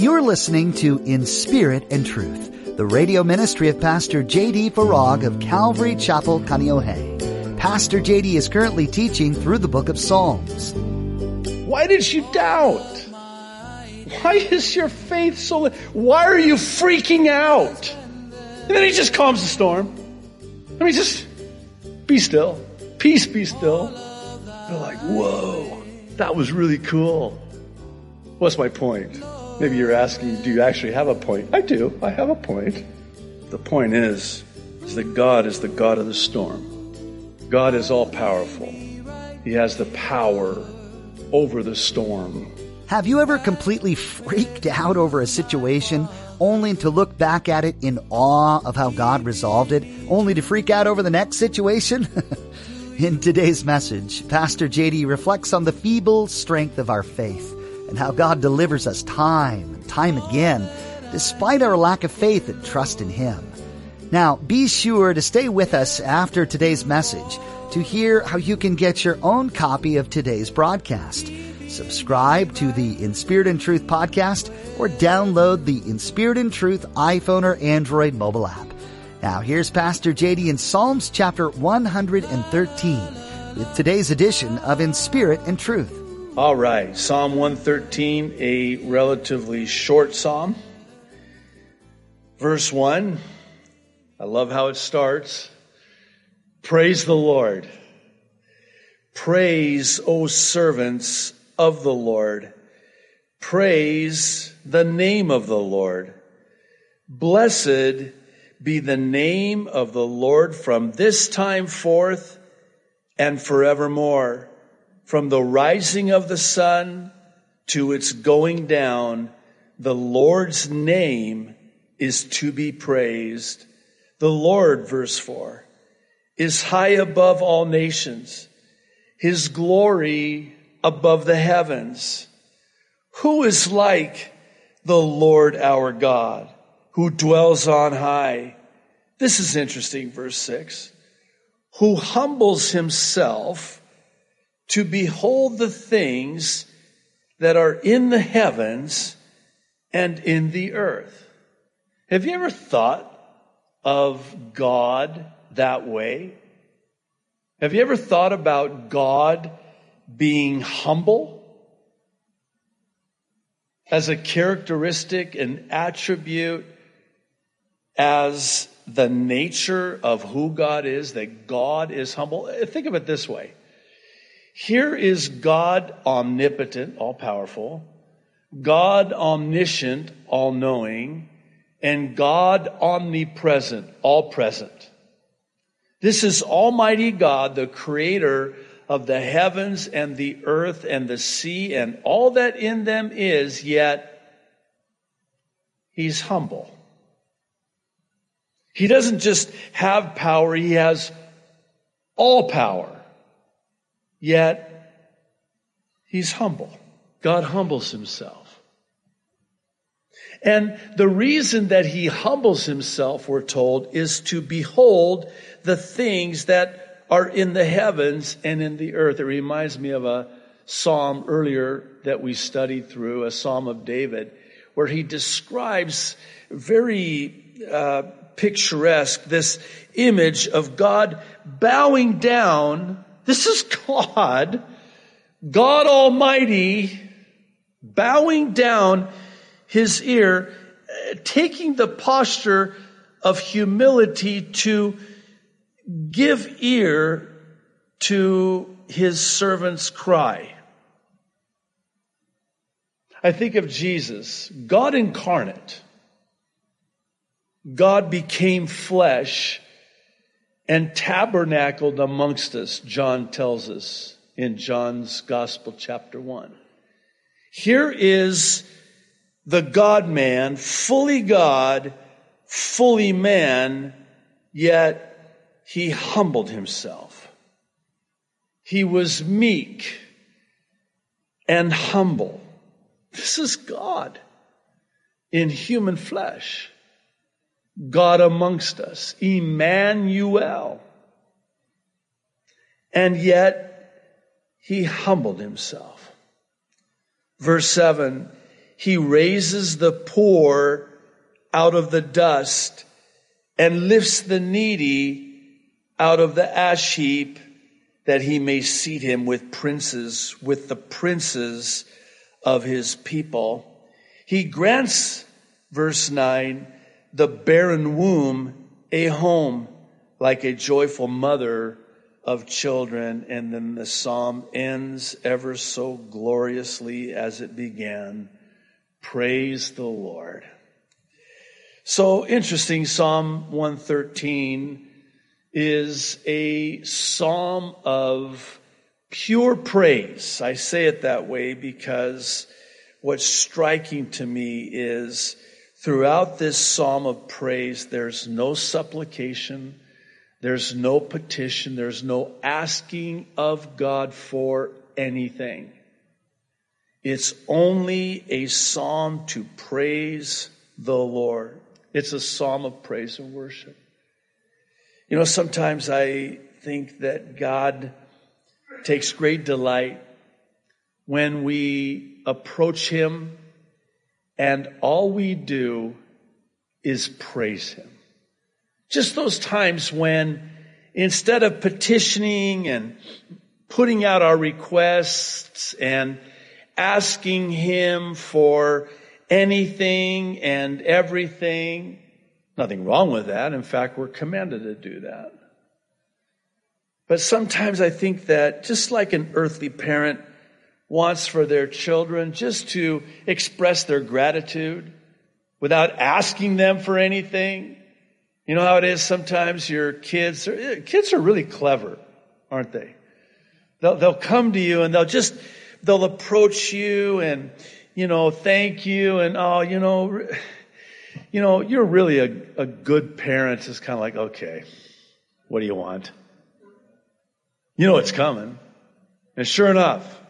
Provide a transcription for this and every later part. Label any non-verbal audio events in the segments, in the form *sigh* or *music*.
You're listening to In Spirit and Truth, the radio ministry of Pastor J.D. Farag of Calvary Chapel, Kaneohe. Pastor J.D. is currently teaching through the book of Psalms. Why did you doubt? Why is your faith so, li- why are you freaking out? And then he just calms the storm. I mean, just be still. Peace be still. They're like, whoa, that was really cool. What's my point? Maybe you're asking, do you actually have a point? I do. I have a point. The point is, is that God is the God of the storm. God is all powerful. He has the power over the storm. Have you ever completely freaked out over a situation only to look back at it in awe of how God resolved it, only to freak out over the next situation? *laughs* in today's message, Pastor JD reflects on the feeble strength of our faith and how God delivers us time and time again, despite our lack of faith and trust in Him. Now, be sure to stay with us after today's message to hear how you can get your own copy of today's broadcast. Subscribe to the In Spirit and Truth podcast or download the In Spirit and Truth iPhone or Android mobile app. Now here's Pastor JD in Psalms chapter 113 with today's edition of In Spirit and Truth. All right, Psalm 113, a relatively short psalm. Verse 1, I love how it starts. Praise the Lord. Praise, O servants of the Lord. Praise the name of the Lord. Blessed be the name of the Lord from this time forth and forevermore. From the rising of the sun to its going down, the Lord's name is to be praised. The Lord, verse 4, is high above all nations, his glory above the heavens. Who is like the Lord our God, who dwells on high? This is interesting, verse 6. Who humbles himself to behold the things that are in the heavens and in the earth. Have you ever thought of God that way? Have you ever thought about God being humble as a characteristic and attribute as the nature of who God is, that God is humble? Think of it this way. Here is God omnipotent, all powerful, God omniscient, all knowing, and God omnipresent, all present. This is Almighty God, the creator of the heavens and the earth and the sea and all that in them is, yet he's humble. He doesn't just have power, he has all power. Yet he's humble. God humbles himself. And the reason that he humbles himself, we're told, is to behold the things that are in the heavens and in the earth. It reminds me of a psalm earlier that we studied through, a psalm of David, where he describes very uh, picturesque this image of God bowing down. This is God, God Almighty, bowing down his ear, taking the posture of humility to give ear to his servant's cry. I think of Jesus, God incarnate. God became flesh and tabernacled amongst us, John tells us in John's Gospel, chapter 1. Here is the God man, fully God, fully man, yet he humbled himself. He was meek and humble. This is God in human flesh. God amongst us, Emmanuel. And yet he humbled himself. Verse 7 he raises the poor out of the dust and lifts the needy out of the ash heap that he may seat him with princes, with the princes of his people. He grants, verse 9, the barren womb a home like a joyful mother of children. And then the psalm ends ever so gloriously as it began. Praise the Lord. So interesting, Psalm 113 is a psalm of pure praise. I say it that way because what's striking to me is throughout this psalm of praise, there's no supplication, there's no petition, there's no asking of God for anything. It's only a psalm to praise the Lord. It's a psalm of praise and worship. You know, sometimes I think that God takes great delight when we approach Him and all we do is praise Him. Just those times when instead of petitioning and putting out our requests and asking Him for anything and everything, nothing wrong with that. In fact, we're commanded to do that. But sometimes I think that just like an earthly parent wants for their children just to express their gratitude without asking them for anything. You know how it is sometimes your kids are, eh, kids are really clever, aren't they? They'll, they'll come to you and they'll just, they'll approach you and, you know, thank you and, oh, you know, you know, you're really a, a good parent. It's kind of like, okay, what do you want? You know it's coming. And sure enough,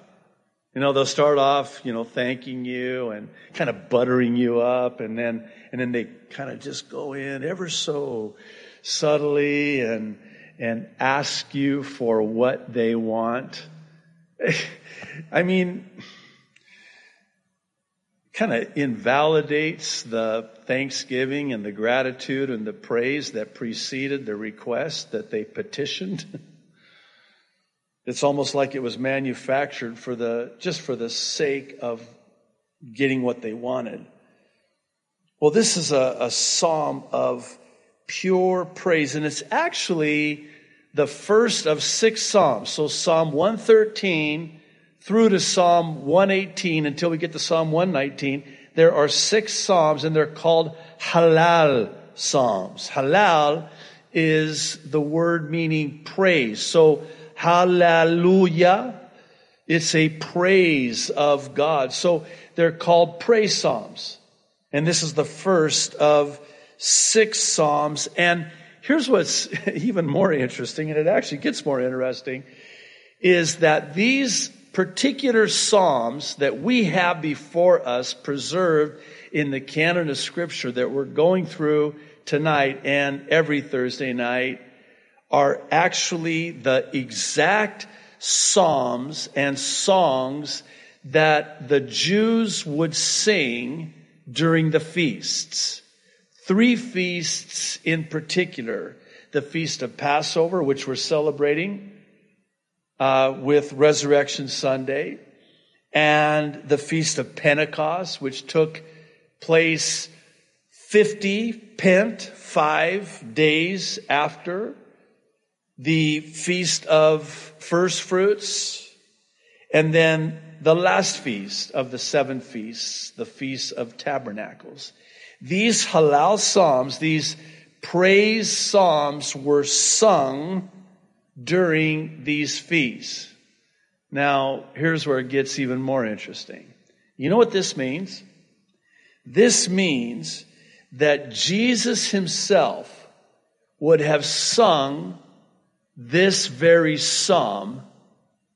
you know, they'll start off, you know, thanking you and kind of buttering you up and then, and then they kind of just go in ever so subtly and, and ask you for what they want. *laughs* I mean, kind of invalidates the thanksgiving and the gratitude and the praise that preceded the request that they petitioned. *laughs* It's almost like it was manufactured for the, just for the sake of getting what they wanted. Well, this is a, a psalm of pure praise, and it's actually the first of six psalms. So Psalm 113 through to Psalm 118 until we get to Psalm 119, there are six psalms and they're called halal psalms. Halal is the word meaning praise. So Hallelujah. It's a praise of God. So they're called praise psalms. And this is the first of six psalms. And here's what's *laughs* even more interesting, and it actually gets more interesting, is that these particular psalms that we have before us preserved in the canon of scripture that we're going through tonight and every Thursday night are actually the exact psalms and songs that the Jews would sing during the feasts. Three feasts in particular. The feast of Passover, which we're celebrating uh, with Resurrection Sunday, and the feast of Pentecost, which took place 50 pent, five days after the feast of first fruits, and then the last feast of the seven feasts, the feast of tabernacles. These halal psalms, these praise psalms were sung during these feasts. Now, here's where it gets even more interesting. You know what this means? This means that Jesus himself would have sung this very psalm,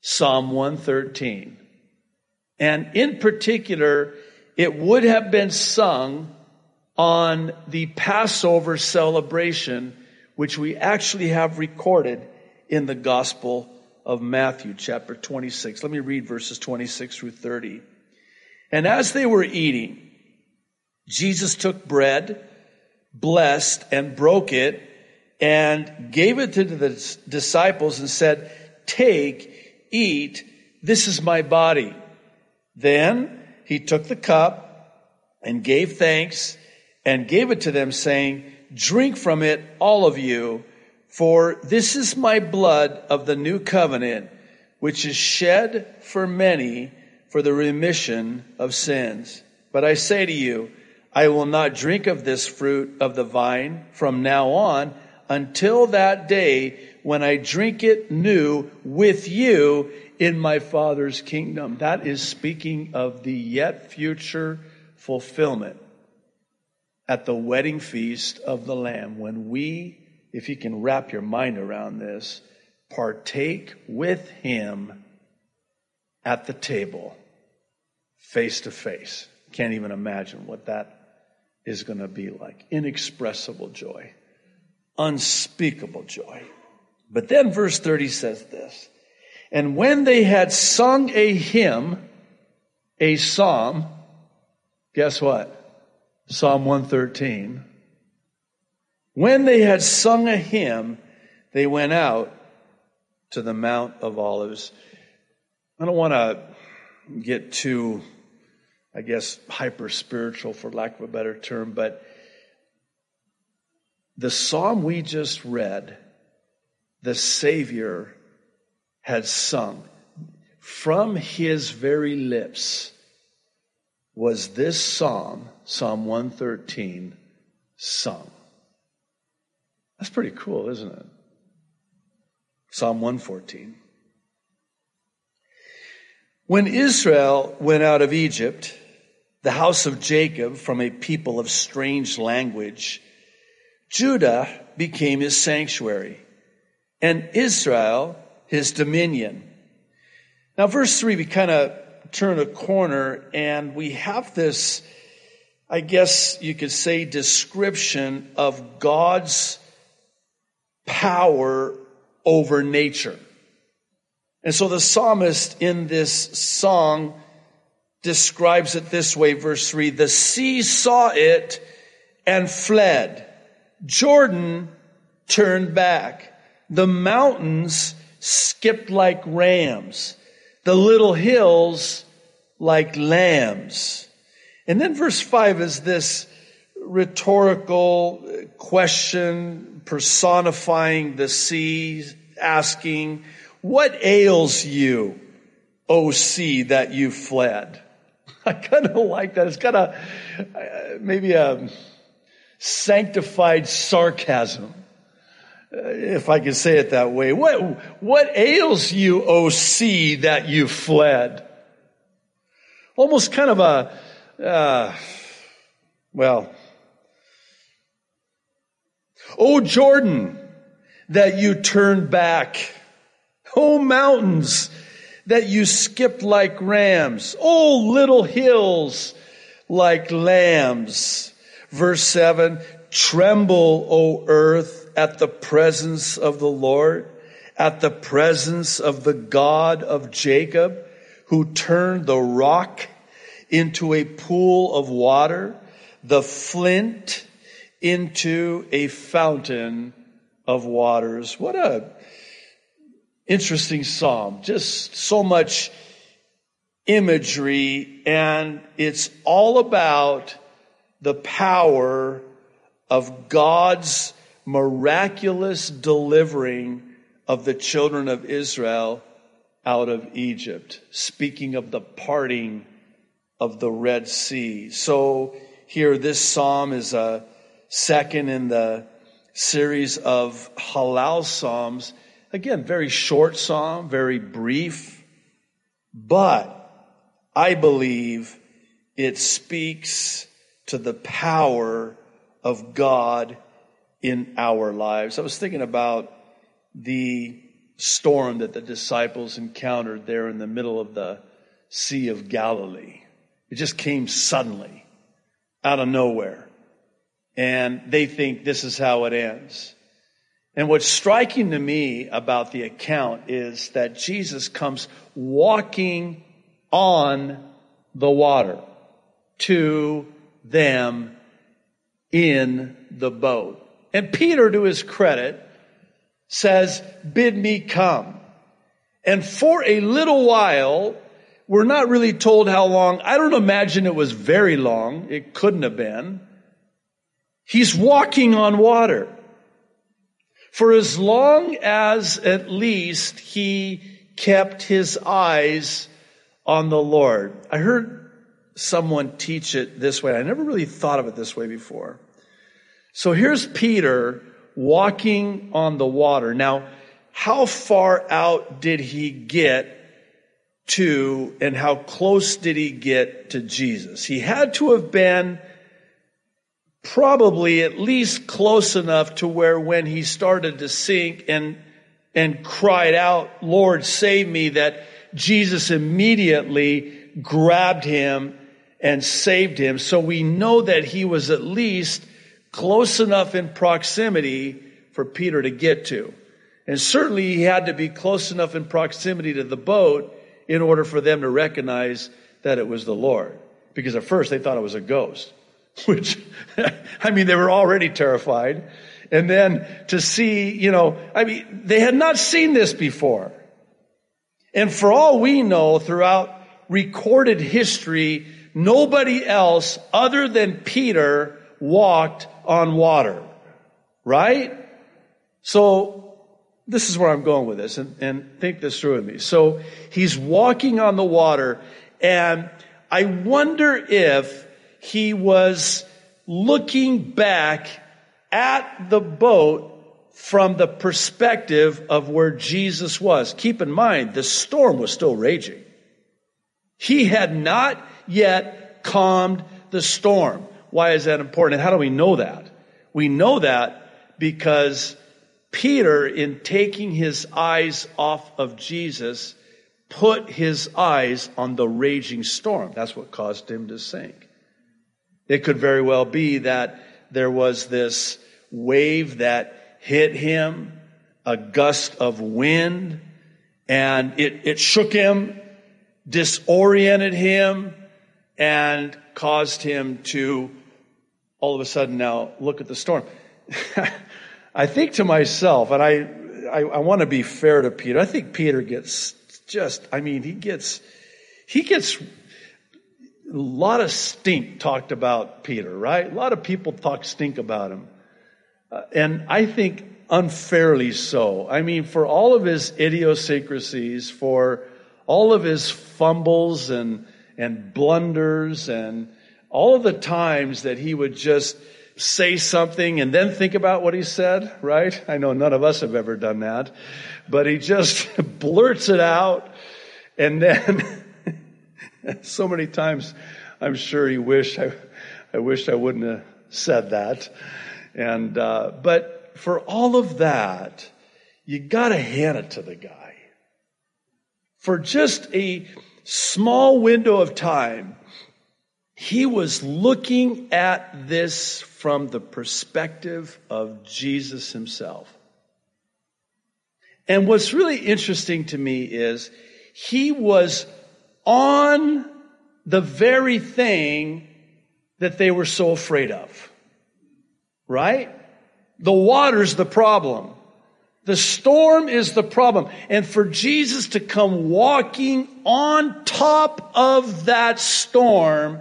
Psalm 113. And in particular, it would have been sung on the Passover celebration, which we actually have recorded in the Gospel of Matthew, chapter 26. Let me read verses 26 through 30. And as they were eating, Jesus took bread, blessed, and broke it, and gave it to the disciples and said, Take, eat, this is my body. Then he took the cup and gave thanks and gave it to them, saying, Drink from it, all of you, for this is my blood of the new covenant, which is shed for many for the remission of sins. But I say to you, I will not drink of this fruit of the vine from now on until that day when I drink it new with you in my Father's kingdom. That is speaking of the yet future fulfillment at the wedding feast of the Lamb when we, if you can wrap your mind around this, partake with Him at the table, face to face. Can't even imagine what that is going to be like. Inexpressible joy, unspeakable joy. But then verse 30 says this And when they had sung a hymn, a psalm, guess what? Psalm 113. When they had sung a hymn, they went out to the Mount of Olives. I don't want to get too, I guess, hyper spiritual for lack of a better term, but the psalm we just read, the Savior had sung from his very lips was this psalm, Psalm 113, sung. That's pretty cool, isn't it? Psalm 114. When Israel went out of Egypt, the house of Jacob from a people of strange language, Judah became his sanctuary, and Israel his dominion. Now, verse 3, we kind of turn a corner and we have this, I guess you could say, description of God's power over nature. And so the psalmist in this song describes it this way, verse 3 The sea saw it and fled. Jordan turned back. The mountains skipped like rams. The little hills like lambs. And then verse 5 is this rhetorical question personifying the sea, asking, What ails you, O sea, that you fled? *laughs* I kind of like that. It's kind of uh, maybe a sanctified sarcasm, uh, if I can say it that way. What, what ails you, O sea, that you fled? Almost kind of a, uh, well, O Jordan, that you turned back. O mountains, that you skipped like rams. O little hills, like lambs. Verse 7 Tremble, O earth, at the presence of the Lord, at the presence of the God of Jacob who turned the rock into a pool of water, the flint into a fountain of waters. What a interesting psalm. Just so much imagery and it's all about the power of God's miraculous delivering of the children of Israel out of Egypt, speaking of the parting of the Red Sea. So here, this psalm is a second in the series of halal psalms. Again, very short psalm, very brief, but I believe it speaks to the power of God in our lives. I was thinking about the storm that the disciples encountered there in the middle of the Sea of Galilee. It just came suddenly, out of nowhere. And they think this is how it ends. And what's striking to me about the account is that Jesus comes walking on the water to them in the boat. And Peter, to his credit, says, bid me come. And for a little while, we're not really told how long. I don't imagine it was very long. It couldn't have been. He's walking on water. For as long as at least he kept his eyes on the Lord. I heard someone teach it this way. I never really thought of it this way before. So here's Peter walking on the water. Now, how far out did he get to and how close did he get to Jesus? He had to have been probably at least close enough to where when he started to sink and and cried out, Lord, save me, that Jesus immediately grabbed him and saved him. So we know that he was at least close enough in proximity for Peter to get to. And certainly he had to be close enough in proximity to the boat in order for them to recognize that it was the Lord. Because at first they thought it was a ghost, *laughs* which, I mean, they were already terrified. And then to see, you know, I mean, they had not seen this before. And for all we know, throughout recorded history, nobody else other than Peter walked on water. Right? So this is where I'm going with this and, and think this through with me. So he's walking on the water and I wonder if he was looking back at the boat from the perspective of where Jesus was. Keep in mind, the storm was still raging. He had not yet calmed the storm. Why is that important? And how do we know that? We know that because Peter, in taking his eyes off of Jesus, put his eyes on the raging storm. That's what caused him to sink. It could very well be that there was this wave that hit him, a gust of wind, and it, it shook him, disoriented him, and caused him to all of a sudden now look at the storm. *laughs* I think to myself, and I, I, I want to be fair to Peter. I think Peter gets just, I mean, he gets, he gets a lot of stink talked about Peter, right? A lot of people talk stink about him. Uh, and I think unfairly so. I mean, for all of his idiosyncrasies, for all of his fumbles and, and blunders and all of the times that he would just say something and then think about what he said, right? I know none of us have ever done that, but he just *laughs* blurts it out and then *laughs* so many times I'm sure he wished I, I wished I wouldn't have said that. And, uh, but for all of that, you gotta hand it to the guy. For just a small window of time, he was looking at this from the perspective of Jesus himself. And what's really interesting to me is he was on the very thing that they were so afraid of. Right? The water's the problem. The storm is the problem. And for Jesus to come walking on top of that storm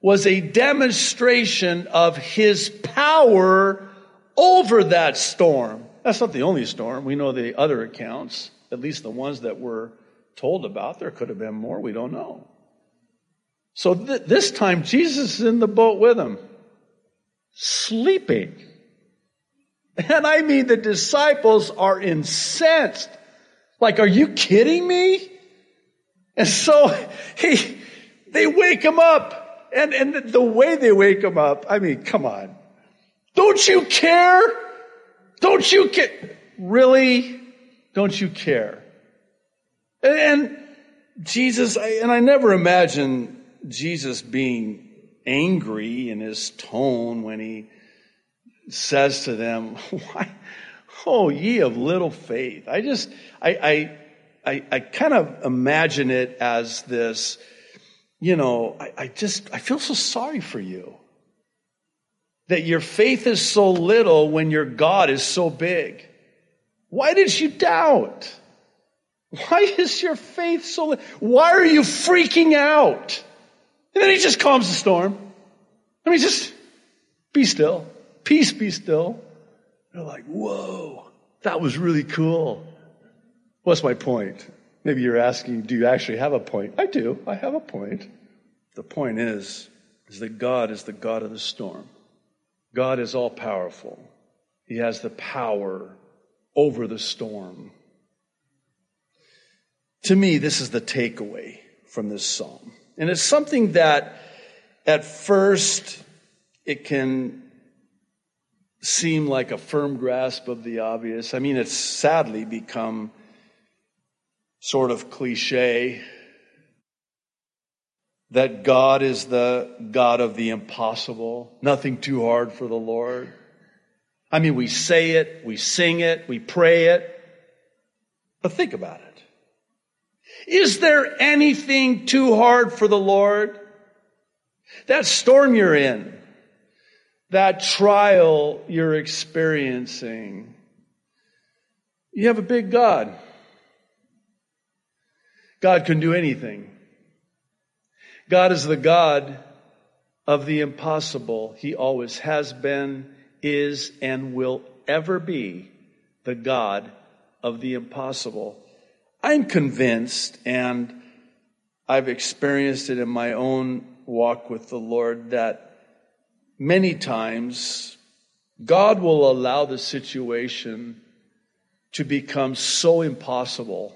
was a demonstration of his power over that storm. That's not the only storm. We know the other accounts, at least the ones that were told about. There could have been more. We don't know. So th- this time, Jesus is in the boat with him, sleeping. And I mean, the disciples are incensed. Like, are you kidding me? And so *laughs* he, they wake him up. And, and the way they wake him up, I mean, come on. Don't you care? Don't you care? Really? Don't you care? And, Jesus, and I never imagine Jesus being angry in his tone when he says to them, why, oh, ye of little faith. I just, I, I, I, I kind of imagine it as this, you know, I, I just, I feel so sorry for you. That your faith is so little when your God is so big. Why did you doubt? Why is your faith so little? Why are you freaking out? And then he just calms the storm. I mean, just be still. Peace be still. They're like, whoa, that was really cool. What's my point? Maybe you're asking, do you actually have a point? I do. I have a point. The point is, is that God is the God of the storm. God is all powerful. He has the power over the storm. To me, this is the takeaway from this psalm. And it's something that at first it can seem like a firm grasp of the obvious. I mean, it's sadly become sort of cliche that God is the God of the impossible, nothing too hard for the Lord. I mean, we say it, we sing it, we pray it, but think about it. Is there anything too hard for the Lord? That storm you're in, that trial you're experiencing, you have a big God. God can do anything. God is the God of the impossible. He always has been, is, and will ever be the God of the impossible. I'm convinced, and I've experienced it in my own walk with the Lord, that many times God will allow the situation to become so impossible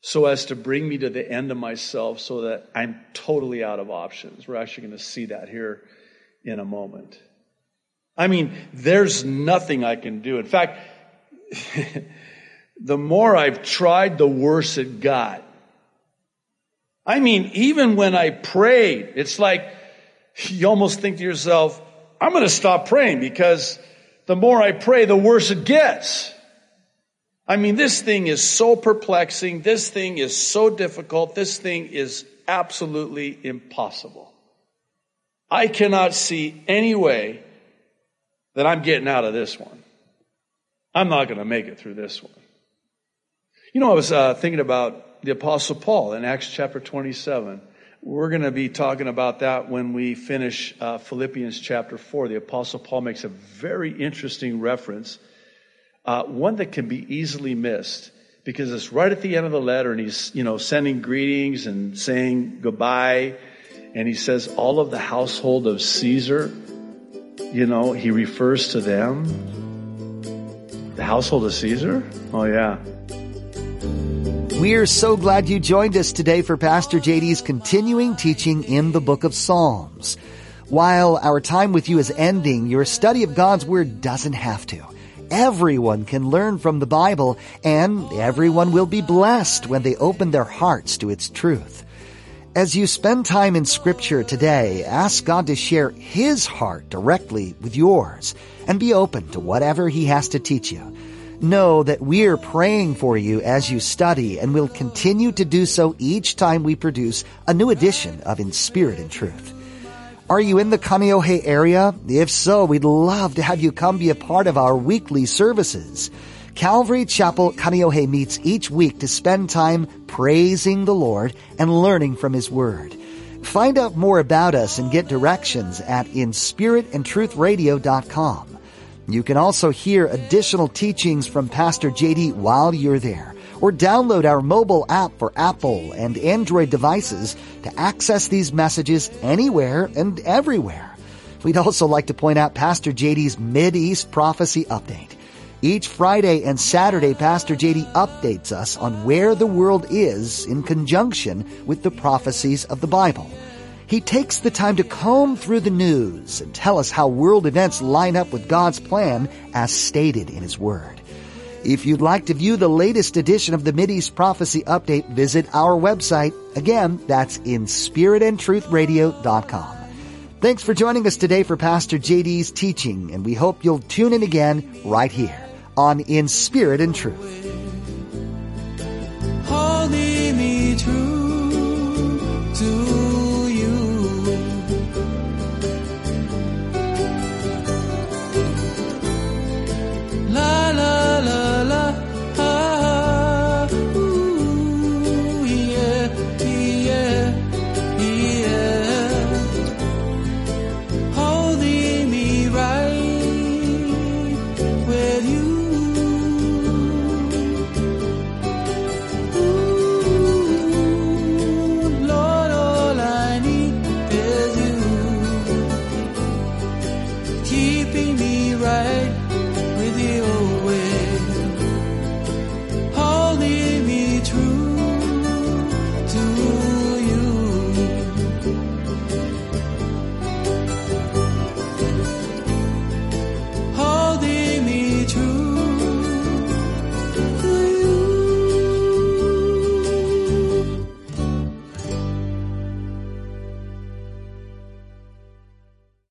so as to bring me to the end of myself so that I'm totally out of options. We're actually going to see that here in a moment. I mean, there's nothing I can do. In fact, *laughs* the more I've tried, the worse it got. I mean, even when I prayed, it's like you almost think to yourself, I'm going to stop praying because the more I pray, the worse it gets. I mean, this thing is so perplexing. This thing is so difficult. This thing is absolutely impossible. I cannot see any way that I'm getting out of this one. I'm not going to make it through this one. You know, I was uh, thinking about the Apostle Paul in Acts chapter 27. We're going to be talking about that when we finish uh, Philippians chapter 4. The Apostle Paul makes a very interesting reference uh, one that can be easily missed because it's right at the end of the letter and he's, you know, sending greetings and saying goodbye. And he says, all of the household of Caesar, you know, he refers to them. The household of Caesar? Oh yeah. We're so glad you joined us today for Pastor JD's continuing teaching in the book of Psalms. While our time with you is ending, your study of God's Word doesn't have to. Everyone can learn from the Bible, and everyone will be blessed when they open their hearts to its truth. As you spend time in Scripture today, ask God to share His heart directly with yours, and be open to whatever He has to teach you. Know that we're praying for you as you study, and will continue to do so each time we produce a new edition of In Spirit and Truth. Are you in the Kaneohe area? If so, we'd love to have you come be a part of our weekly services. Calvary Chapel Kaneohe meets each week to spend time praising the Lord and learning from His Word. Find out more about us and get directions at inspiritandtruthradio.com. You can also hear additional teachings from Pastor JD while you're there or download our mobile app for Apple and Android devices to access these messages anywhere and everywhere. We'd also like to point out Pastor JD's Mid-East Prophecy Update. Each Friday and Saturday, Pastor JD updates us on where the world is in conjunction with the prophecies of the Bible. He takes the time to comb through the news and tell us how world events line up with God's plan as stated in His Word. If you'd like to view the latest edition of the Mideast Prophecy Update, visit our website. Again, that's inspiritandtruthradio.com. Thanks for joining us today for Pastor JD's teaching, and we hope you'll tune in again right here on In Spirit and Truth.